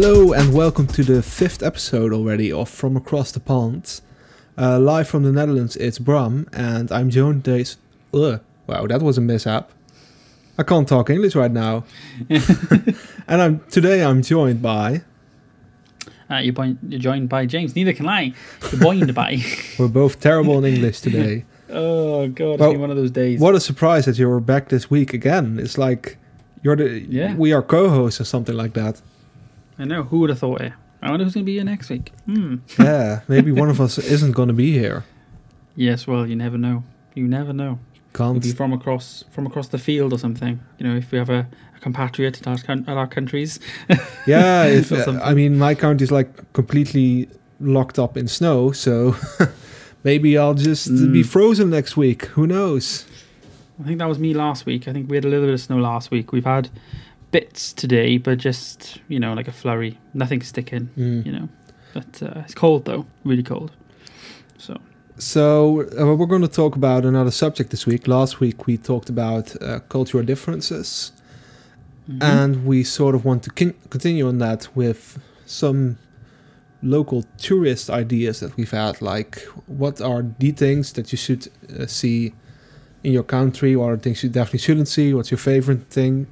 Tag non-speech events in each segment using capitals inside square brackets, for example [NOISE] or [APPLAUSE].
Hello and welcome to the fifth episode already of From Across the Pond. Uh, live from the Netherlands, it's Bram, and I'm joined today's. Ugh, wow, that was a mishap. I can't talk English right now. [LAUGHS] [LAUGHS] and I'm today I'm joined by. Uh, you're, point, you're joined by James. Neither can I. You're joined by. [LAUGHS] We're both terrible in English today. oh god, Well, one of those days. What a surprise that you're back this week again. It's like you're the Yeah. we are co-hosts or something like that. I know. Who would have thought it? I wonder who's going to be here next week. Hmm. [LAUGHS] yeah, maybe one of us isn't going to be here. Yes. Well, you never know. You never know. Can't Maybe from across from across the field or something. You know, if we have a, a compatriot at our, at our countries. [LAUGHS] Yeah, [LAUGHS] if, uh. I mean, my country is like completely locked up in snow, so maybe I'll just Mm. be frozen next week. Who knows? I think that was me last week. I think we had a little bit of snow last week. We've had bits today, but just you know, like a flurry. Nothing sticking. Mm. You know, but uh, it's cold though, really cold. So So uh, we're going to talk about another subject this week. Last week we talked about uh, cultural differences, mhm. and we sort of want to con- continue on that with some local tourist ideas that we've had. Like, what are the things that you should uh, see in your country, or things you definitely shouldn't see? What's your favorite thing?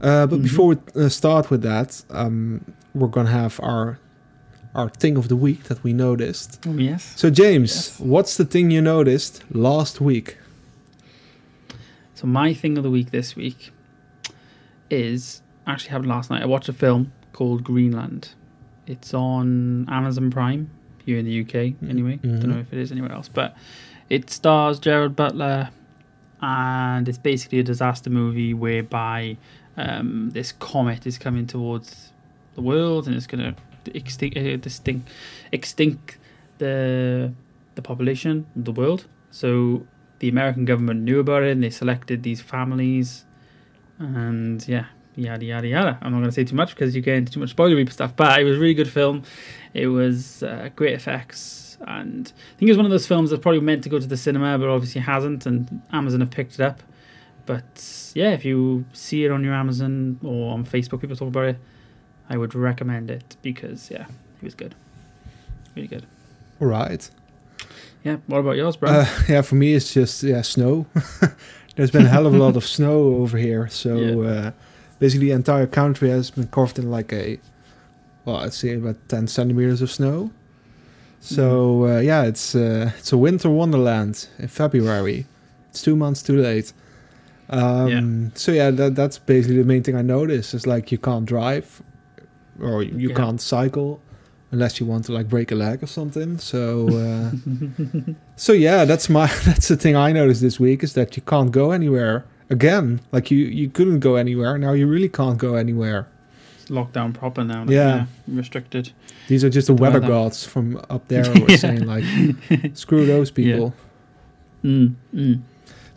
Uh, but Mhm. before we uh, start with that, um, we're gonna have our our thing of the week that we noticed. oh, yes. So, James, Yes. what's the thing you noticed last week? So my thing of the week this week is actually happened last night. I watched a film called Greenland. It's on Amazon Prime here in the UK. Anyway, Mhm. don't know if it is anywhere else, but it stars Gerard Butler, and it's basically a disaster movie whereby um, this comet is coming towards the world and it's going to extinct, uh, distinct, extinct the the population of the world. So the American government knew about it and they selected these families and yeah, yada yada yada. I'm not going to say too much because you get into too much spoilery stuff, but it was a really good film. It was uh, great effects and I think it was one of those films that probably meant to go to the cinema but obviously hasn't and Amazon have picked it up. But yeah, if you see it on your Amazon or on Facebook, people talk about it, I would recommend it because yeah, it was good. Really good. All right. Yeah, what about yours, bro? Uh, yeah, for me it's just yeah snow. [LAUGHS] There's been a hell of a lot of snow over here, so Yeah. uh, basically the entire country has been covered in like a well, I'd say about ten centimeters of snow. So uh, yeah, it's uh, it's a winter wonderland in February. It's two months too late. Um, So yeah, that, that's basically the main thing I noticed. Is like you can't drive, or you Yeah. can't cycle, unless you want to like break a leg or something. So. Uh, [LAUGHS] so yeah, that's my [LAUGHS] that's the thing I noticed this week is that you can't go anywhere again. Like you you couldn't go anywhere. Now you really can't go anywhere. It's locked down proper now. like, Yeah. restricted. These are just the Something weather that. gods from up [LAUGHS] there who are Yeah. saying like screw those people. Mm, mm.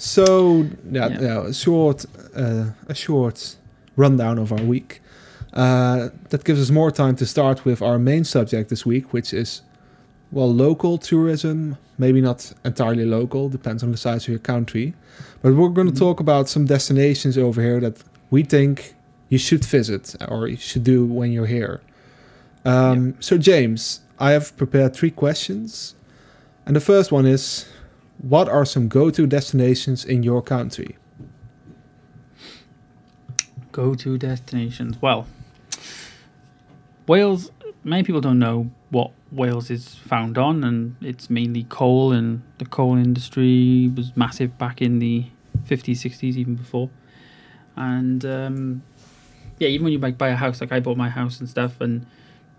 So yeah, Yeah. yeah. a short uh, a short rundown of our week. Uh, that gives us more time to start with our main subject this week, which is well local tourism. Maybe not entirely local, depends on the size of your country. But we're going to Mhm. talk about some destinations over here that we think you should visit or you should do when you're here. Um, So James, I have prepared three questions, and the first one is what are some go-to destinations in your country? Go to destinations. Well, Wales, many people don't know what Wales is found on, and it's mainly coal, and the coal industry was massive back in the 50s, 60s, even before. And um, yeah, even when you like buy a house, like I bought my house and stuff, and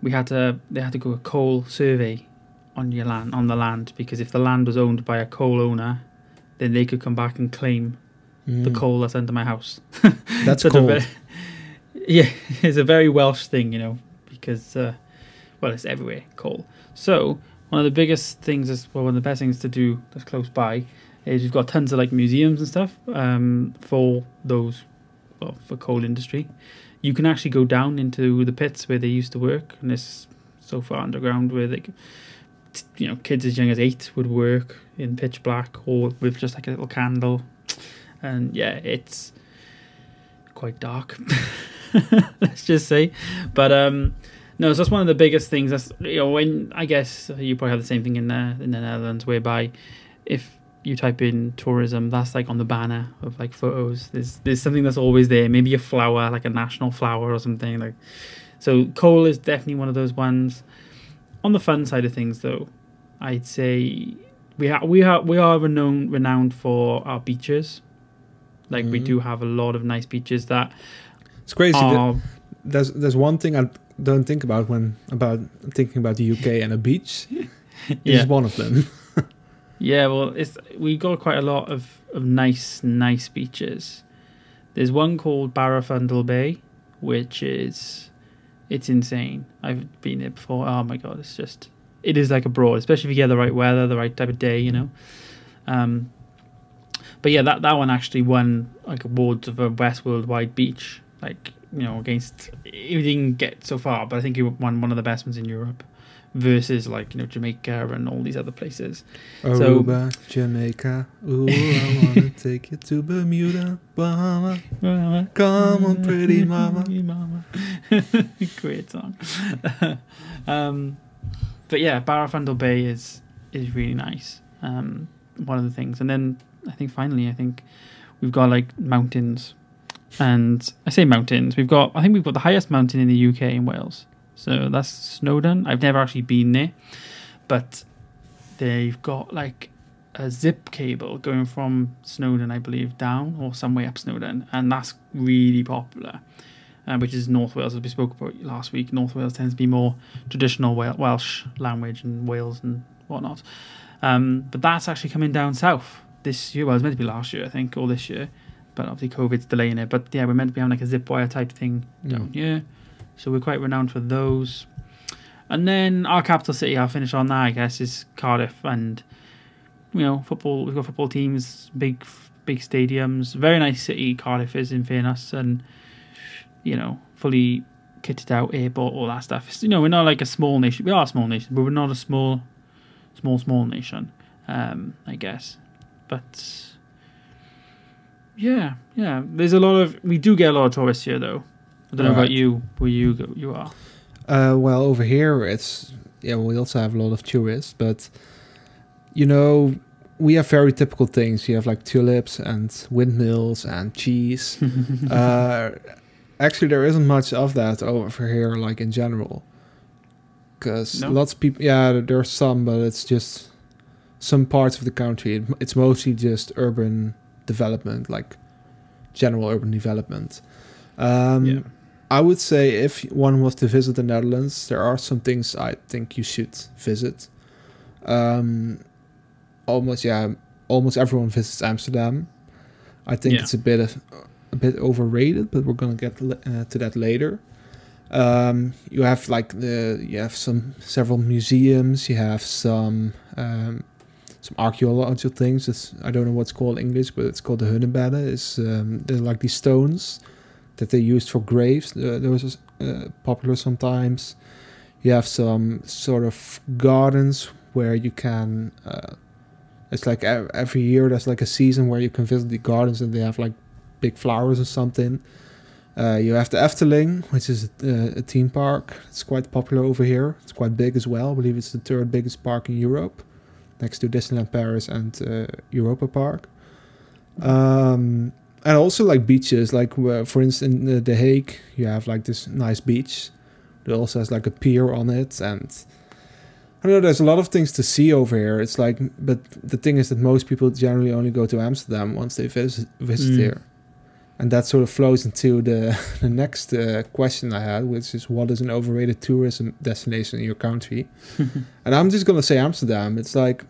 we had to, they had to go a coal survey on your land, on the land, because if the land was owned by a coal owner, then they could come back and claim the Mm, coal that's under my house. [LAUGHS] That's of cool. a- [LAUGHS] yeah, [LAUGHS] it's a very Welsh thing, you know, because uh, well, it's everywhere coal. So one of the biggest things is well, one of the best things to do that's close by is you've got tons of like museums and stuff um, for those well for coal industry. You can actually go down into the pits where they used to work, and it's so far underground where they, c- t- you know, kids as young as eight would work in pitch black or with just like a little candle, and yeah, it's quite dark. [LAUGHS] let's just say. But um, No, so that's one of the biggest things. That's you know when I guess you probably have the same thing in the in the Netherlands, whereby if you type in tourism, that's like on the banner of like photos. There's there's something that's always there. Maybe a flower, like a national flower or something. Like so, coal is definitely one of those ones. On the fun side of things, though, I'd say we ha- we are we are renowned renowned for our beaches. Like we Mhm. do have a lot of nice beaches that It's crazy. that- are there's there's one thing I don't think about when about thinking about the UK and a beach. [LAUGHS] Yeah is one of them. [LAUGHS] Yeah, well, it's we got quite a lot of, of nice, nice beaches. There's one called Barafundle Bay, which is it's insane. I've been there before. Oh my god, it's just it is like abroad, especially if you get the right weather, the right type of day, you know. Um, but yeah, that that one actually won like awards of a best worldwide beach. Like you know, against it didn't get so far, but I think it won one of the best ones in Europe versus like you know Jamaica and all these other places. So- Aruba, Jamaica. Ooh, I wanna [LAUGHS] take you to Bermuda, Bahama. Come on, pretty [LAUGHS] mama. Mama. [LAUGHS] Great song. um, but yeah, Barafundle Bay is is really nice. Um, one of the things, and then I think finally, I think we've got like mountains, and I say mountains. We've got I think we've got the highest mountain in the UK in Wales. So that's Snowdon. I've never actually been there, but they've got like a zip cable going from Snowdon, I believe, down or some way up Snowdon, and that's really popular. Uh, which is North Wales, as we spoke about last week. North Wales tends to be more traditional Wel- Welsh language and Wales and whatnot. Um, but that's actually coming down south this year. Well, it was meant to be last year, I think, or this year, but obviously COVID's delaying it. But yeah, we're meant to be having like a zip wire type thing down here, so we're quite renowned for those. And then our capital city, I'll finish on that, I guess, is Cardiff, and you know, football. We've got football teams, big, big stadiums. Very nice city, Cardiff is, in fairness, and you know, fully kitted out airport, all that stuff. You know, we're not like a small nation. We are a small nation, but we're not a small, small, small nation. Um, I guess, but yeah, yeah. There's a lot of. We do get a lot of tourists here, though. I don't know about Right. you, where you go, you are. Uh, well, over here it's yeah. We also have a lot of tourists, but you know we have very typical things. You have like tulips and windmills and cheese. [LAUGHS] uh, actually, there isn't much of that over here, like in general, because No? lots of people. Yeah, there's some, but it's just some parts of the country. It- It's mostly just urban development, like general urban development. Um, Yeah. I would say if one was to visit the Netherlands, there are some things I think you should visit. Um, almost, yeah, almost everyone visits Amsterdam. I think Yeah. it's a bit of, a bit overrated, but we're gonna get uh, to that later. Um, you have like the you have some several museums. You have some um, some archaeological things. It's, I don't know what's called in English, but it's called the Hunnebedden. It's um, they're like these stones that they used for graves. Uh, those is uh, popular sometimes. You have some sort of gardens where you can. Uh, it's like every year there's like a season where you can visit the gardens and they have like big flowers or something. Uh, you have the Efteling, which is a, a theme park. It's quite popular over here. It's quite big as well. I believe it's the third biggest park in Europe, next to Disneyland Paris and uh, Europa Park. Um, and also like beaches, like uh, for instance in uh, The Hague, you have like this nice beach. It also has like a pier on it, and I don't know. There's a lot of things to see over here. It's like, but the thing is that most people generally only go to Amsterdam once they visit visit Mm. here, and that sort of flows into the [LAUGHS] the next uh, question I had, which is what is an overrated tourism destination in your country? [LAUGHS] and I'm just gonna say Amsterdam. It's like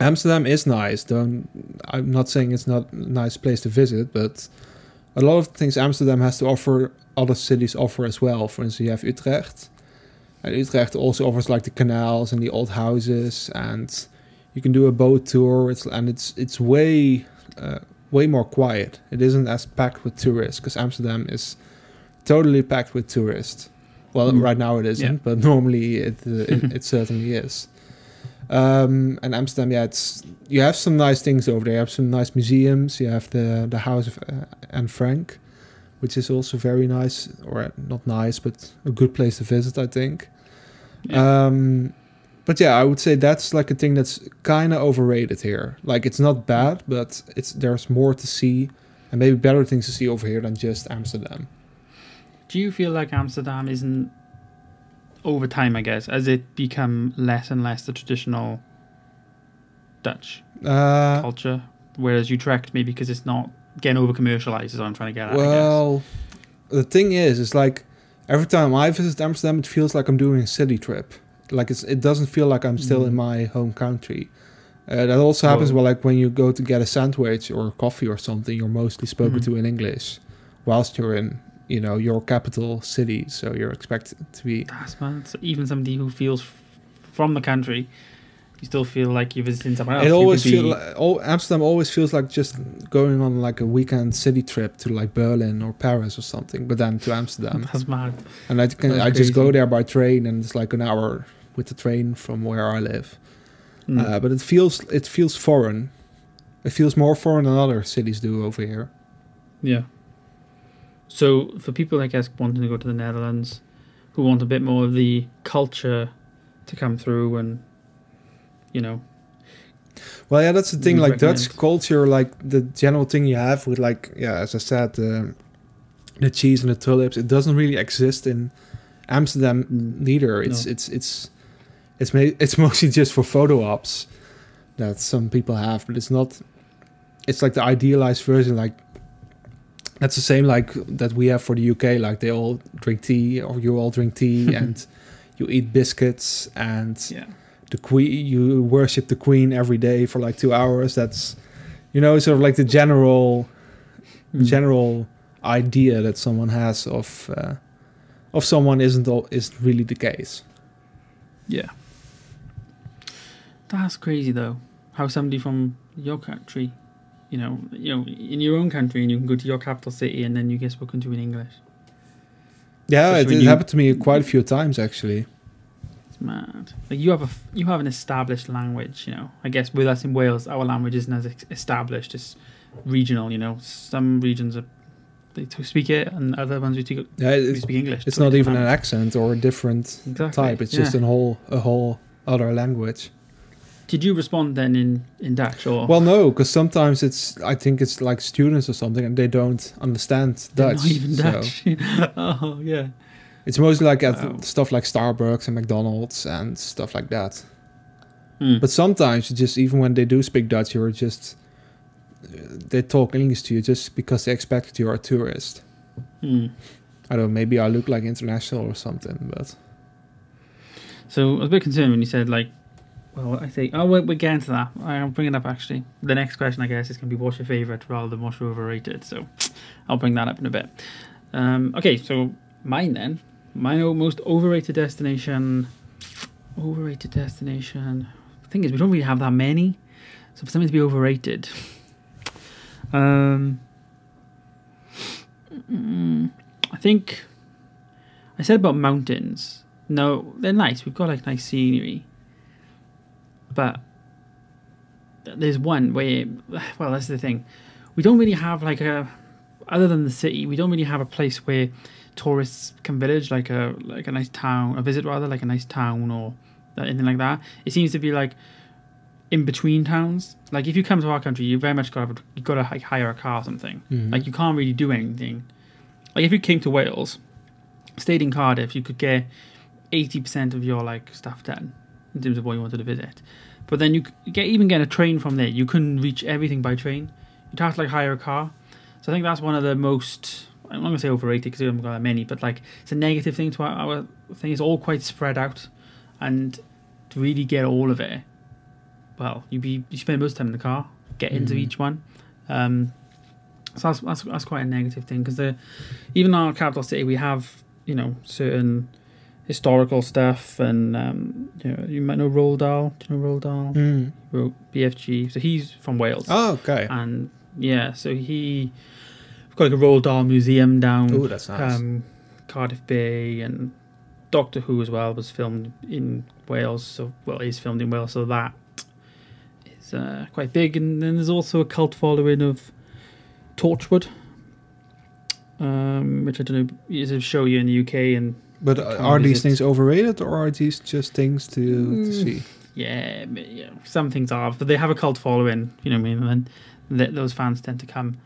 Amsterdam is nice. Don't I'm not saying it's not a nice place to visit, but a lot of things Amsterdam has to offer, other cities offer as well. For instance, you have Utrecht, and Utrecht also offers like the canals and the old houses, and you can do a boat tour. It's and it's it's way uh, way more quiet. It isn't as packed with tourists because Amsterdam is totally packed with tourists. Well, Mm. right now it isn't, Yeah. but normally it, uh, it it certainly is. Um, and Amsterdam, yeah, it's you have some nice things over there. You have some nice museums. You have the the House of uh, Anne Frank, which is also very nice, or not nice, but a good place to visit, I think. Yeah. Um, but yeah, I would say that's like a thing that's kind of overrated here. Like it's not bad, but it's there's more to see, and maybe better things to see over here than just Amsterdam. Do you feel like Amsterdam isn't over time? I guess as it become less and less the traditional Dutch Uh, culture, whereas Utrecht maybe because it's not getting over commercialized. Is what I'm trying to get at. I well, the thing is, is like every time I visit Amsterdam, it feels like I'm doing a city trip. Like it's it doesn't feel like I'm still Mm. in my home country. Uh, that also happens Well- well, like when you go to get a sandwich or coffee or something, you're mostly spoken Mhm. to in English, whilst you're in you know your capital city, so you're expected to be. That's mad. So even somebody who feels f- from the country, you still feel like you're visiting somewhere else. It always be- feel like, oh, Amsterdam always feels like just going on like a weekend city trip to like Berlin or Paris or something, but then to Amsterdam. [LAUGHS] That's mad. And I can That's I just go there by train, and it's like an hour with the train from where I live. Mm. Uh, but it feels it feels foreign. It feels more foreign than other cities do over here. Yeah. So for people I guess wanting to go to the Netherlands, who want a bit more of the culture to come through, and you know, Well, yeah, that's the thing. Like Dutch culture, like the general thing you have with like yeah, as I said, um, the cheese and the tulips. It doesn't really exist in Amsterdam Mm, neither. It's no. it's it's it's ma- it's [LAUGHS] mostly just for photo ops that some people have, but it's not. It's like the idealized version. Like that's the same like that we have for the UK. Like they all drink tea, or you all drink tea, [LAUGHS] and you eat biscuits, and yeah, the queen. You worship the queen every day for like two hours. That's you know sort of like the general Mm. general idea that someone has of uh, of someone isn't all, isn't really the case. yeah. That's crazy though. How somebody from your country, you know, you know, in your own country, and you can go to your capital city, and then you get spoken to in English. Yeah, Especially it, it you- happened to me quite a few times actually. It's mad. Like you have a you have an established language. You know, I guess with us in Wales, our language isn't as established. It's regional. You know, some regions are they speak it, and other ones we speak, Yeah, we speak English. it's not even an accent or a different. Exactly. type. It's just yeah. a whole a whole other language. Did you respond then in in Dutch or? Well, no, because sometimes it's I think it's like students or something, and they don't understand They're Dutch. Not even so Dutch. [LAUGHS] oh yeah. it's mostly like at Wow. stuff like Starbucks and McDonald's and stuff like that. Hmm. But sometimes, just even when they do speak Dutch, you're just they talk English to you just because they expect that you're a tourist. Hmm. I don't know, maybe I look like international or something, but So I was a bit concerned when you said like, well, I think oh we're, getting to that. I'm bringing up actually. The next question I guess is going to be what's your favorite rather than what's overrated. So I'll bring that up in a bit. Um, okay, so mine then. My most overrated destination. Overrated destination. The thing is, we don't really have that many. So for something to be overrated, um, I think I said about mountains. No, they're nice. We've got like nice scenery, but there's one where, well, that's the thing. We don't really have like a, other than the city, we don't really have a place where tourists can village, like a like a nice town, a visit rather, like a nice town or anything like that. It seems to be like in between towns. Like if you come to our country, you very much got to you got to like hire a car or something. Mhm. Like you can't really do anything. Like if you came to Wales, stayed in Cardiff, you could get eighty percent of your like stuff done in terms of what you wanted to visit. But then you get even get a train from there. You couldn't reach everything by train. You'd have to like hire a car. So I think that's one of the most. I'm not gonna say overrated because we haven't got that many, but like it's a negative thing to our, our thing. It's all quite spread out, and to really get all of it, well, you be you spend most of the time in the car, get into Mhm. each one. Um, so that's, that's that's quite a negative thing because the even our capital city we have you know certain historical stuff and um, you know you might know Roald Dahl. Do you know Roald Dahl? Mm. Wrote BFG. So he's from Wales. Oh, okay. And yeah, so he we've got like a Roald Dahl museum down Oh, that's nice. um, Cardiff Bay and Doctor Who as well was filmed in Wales. So well, is filmed in Wales. So that is uh, quite big. And then there's also a cult following of Torchwood. um, which I don't know is a show you in the UK and But Can't are these things overrated or are these just things to, to Mm. see? yeah, m- you know, some things are, but they have a cult following. You know what I mean? And th- those fans tend to come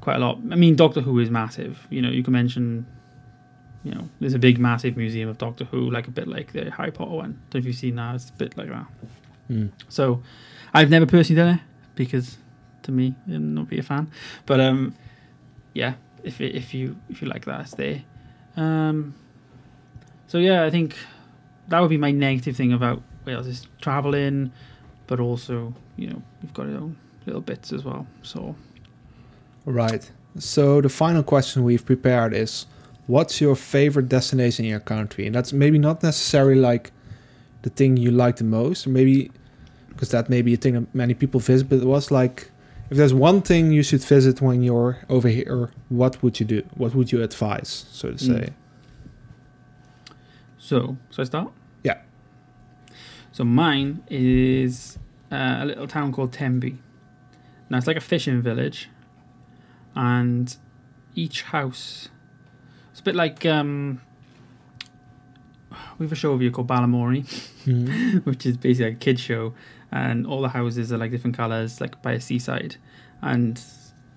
quite a lot. I mean, Doctor Who is massive. You know, you can mention. You know, there's a big, massive museum of Doctor Who, like a bit like the Harry Potter one. Don't know if you've seen that. It's a bit like that. Hmm. So, I've never personally done it because, to me, I'm not be a fan. But um, yeah, if if you if you like that, it's there. Um, so yeah, I think that would be my negative thing about Wales is traveling, but also you know you've got your own little bits as well. So Right. So the final question we've prepared is what's your favorite destination in your country? And that's maybe not necessarily like the thing you like the most, or maybe because that may be a thing that many people visit, but it was like if there's one thing you should visit when you're over here, what would you do? What would you advise, so to Mm. So so I start. Yeah. So mine is uh, a little town called Tenby. Now it's like a fishing village, and each house. It's a bit like um, we have a show over here called Balamory. Mhm. [LAUGHS] which is basically a kid show, and all the houses are like different colors, like by a seaside, and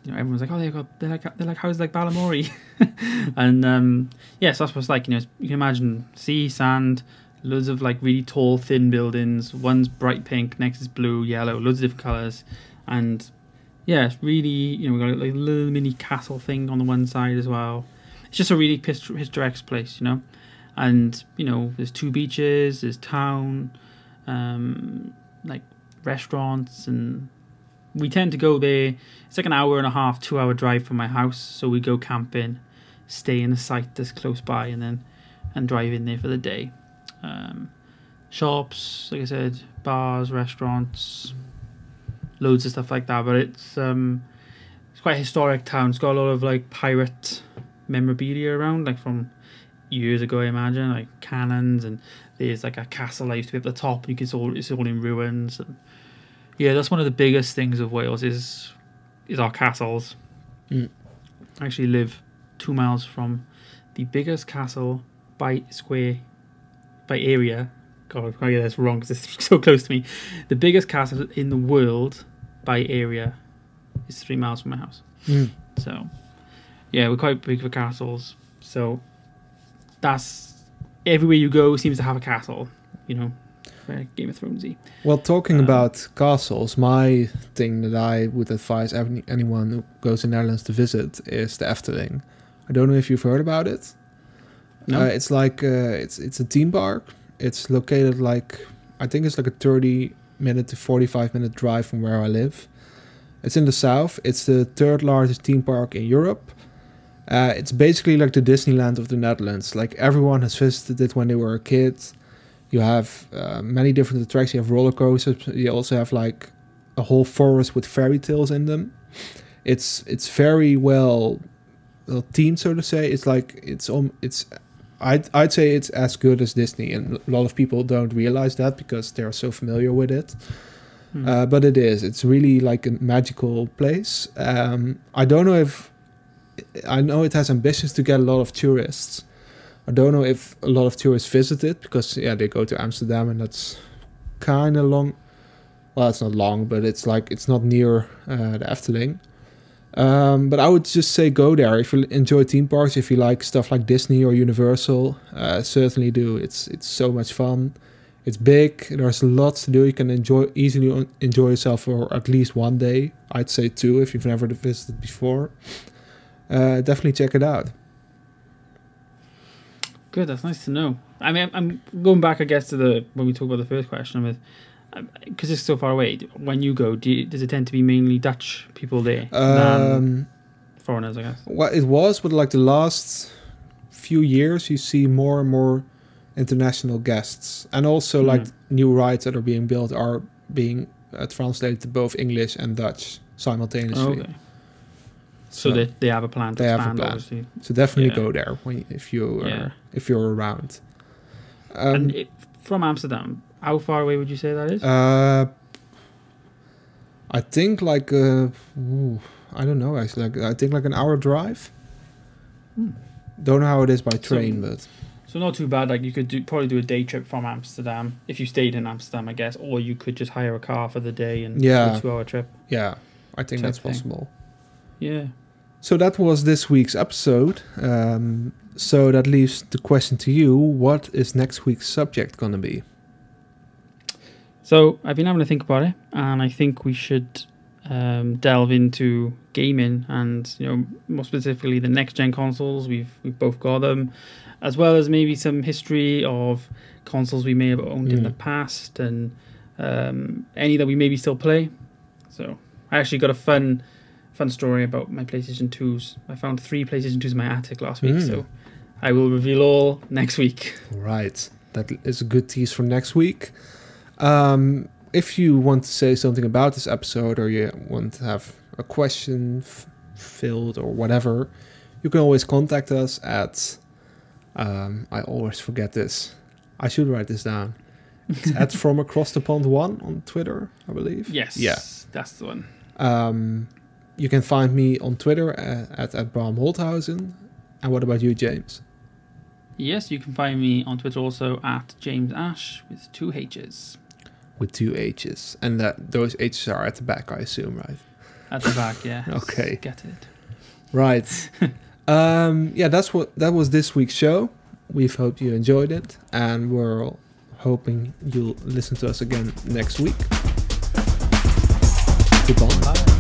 you know everyone's like, oh, they got they're like they're like houses like Balamory, [LAUGHS] and um, yeah, so that's what it's like. You know, you can imagine sea, sand, loads of like really tall, thin buildings. One's bright pink, next is blue, yellow, loads of different colors, and yeah, it's really you know we got like a little mini castle thing on the one side as well. It's just a really historic place, you know and you know there's two beaches there's town um like restaurants and we tend to go there it's like an hour and a half two hour drive from my house. So we go camping stay in a site that's close by and then and drive in there for the day. Um shops like i said bars restaurants loads of stuff like that. But it's um it's quite a historic town. It's got a lot of like pirate memorabilia around like from years ago, I imagine, like cannons, and there's like a castle that used to be at the top. You can all it's all in ruins, and yeah, that's one of the biggest things of Wales is is our castles. Mm. I actually live two miles from the biggest castle by square by area. God, I get this wrong because it's [LAUGHS] so close to me. The biggest castle in the world by area is three miles from my house. Mm. So, yeah, we're quite big for castles. So, that's everywhere you go seems to have a castle. You know, Game of Thronesy. Well, talking Um, about castles, my thing that I would advise any, anyone who goes to Netherlands to visit is the Efteling. I don't know if you've heard about it. No, Uh, it's like uh, it's it's a theme park. It's located like I think it's like a thirty minute to forty five minute drive from where I live. It's in the south. It's the third largest theme park in Europe. Uh, it's basically like the Disneyland of the Netherlands. Like everyone has visited it when they were a kid. You have uh, many different attractions. You have roller coasters. You also have like a whole forest with fairy tales in them. It's it's very well, well themed, so to say. It's like it's um, it's I'd I'd say it's as good as Disney, and a lot of people don't realize that because they're so familiar with it. Hmm. Uh, but it is. It's really like a magical place. Um, I don't know if I know it has ambitions to get a lot of tourists. I don't know if a lot of tourists visit it because yeah, they go to Amsterdam and that's kind of long. Well, it's not long, but it's like it's not near uh, the Efteling. Um, but I would just say go there if you enjoy theme parks. If you like stuff like Disney or Universal, uh, certainly do. It's it's so much fun. It's big. There's lots to do. You can enjoy easily enjoy yourself for at least one day. I'd say two if you've never visited before. Uh, definitely check it out. Good. That's nice to know. I mean, I'm going back, I guess, to the when we talk about the first question with because it's so far away. When you go, do you, does it tend to be mainly Dutch people there Um, foreigners? I guess. well, it was, but like the last few years, you see more and more international guests, and also like Mhm. new rides that are being built are being uh, translated to both English and Dutch simultaneously. okay. So, they they have a plan to they have a plan. obviously. So definitely Yeah. go there when if you are, Yeah. if you're around. Um, and it, from Amsterdam, how far away would you say that is? uh, I think like uh, ooh, I don't know actually. Like I think like an hour drive. Hmm. Don't know how it is by train, but So not too bad. Like you could do, probably do a day trip from Amsterdam if you stayed in Amsterdam, I guess, or you could just hire a car for the day and do Yeah. a two-hour trip. yeah, I think that's thing. possible. Yeah. So that was this week's episode. Um, so that leaves the question to you: What is next week's subject gonna be? So I've been having to think about it, and I think we should um, delve into gaming, and you know, more specifically, the next gen consoles. We've we've both got them, as well as maybe some history of consoles we may have owned in the Mm. past, and um, any that we maybe still play. So I actually got a fun fun story about my PlayStation 2s. I found three PlayStation 2s in my attic last week, Mm. so I will reveal all next week. Right, that is a good tease for next week. Um, if you want to say something about this episode, or you want to have a question f- filled or whatever, you can always contact us at. Um, I always forget this. I should write this down. It's [LAUGHS] at from across the pond one on Twitter, I believe. Yes, Yeah. that's the one. Um, you can find me on Twitter uh, at, at Bram Holthausen. And what about you, James? Yes, you can find me on Twitter also at James Ash with two H's With two H's. And that those H's are at the back, I assume, right? at the back. Yeah. [LAUGHS] Okay. Get it. Right. [LAUGHS] um, yeah, that's what that was this week's show. We've hoped you enjoyed it, and we're hoping you'll listen to us again next week. Goodbye. Bye.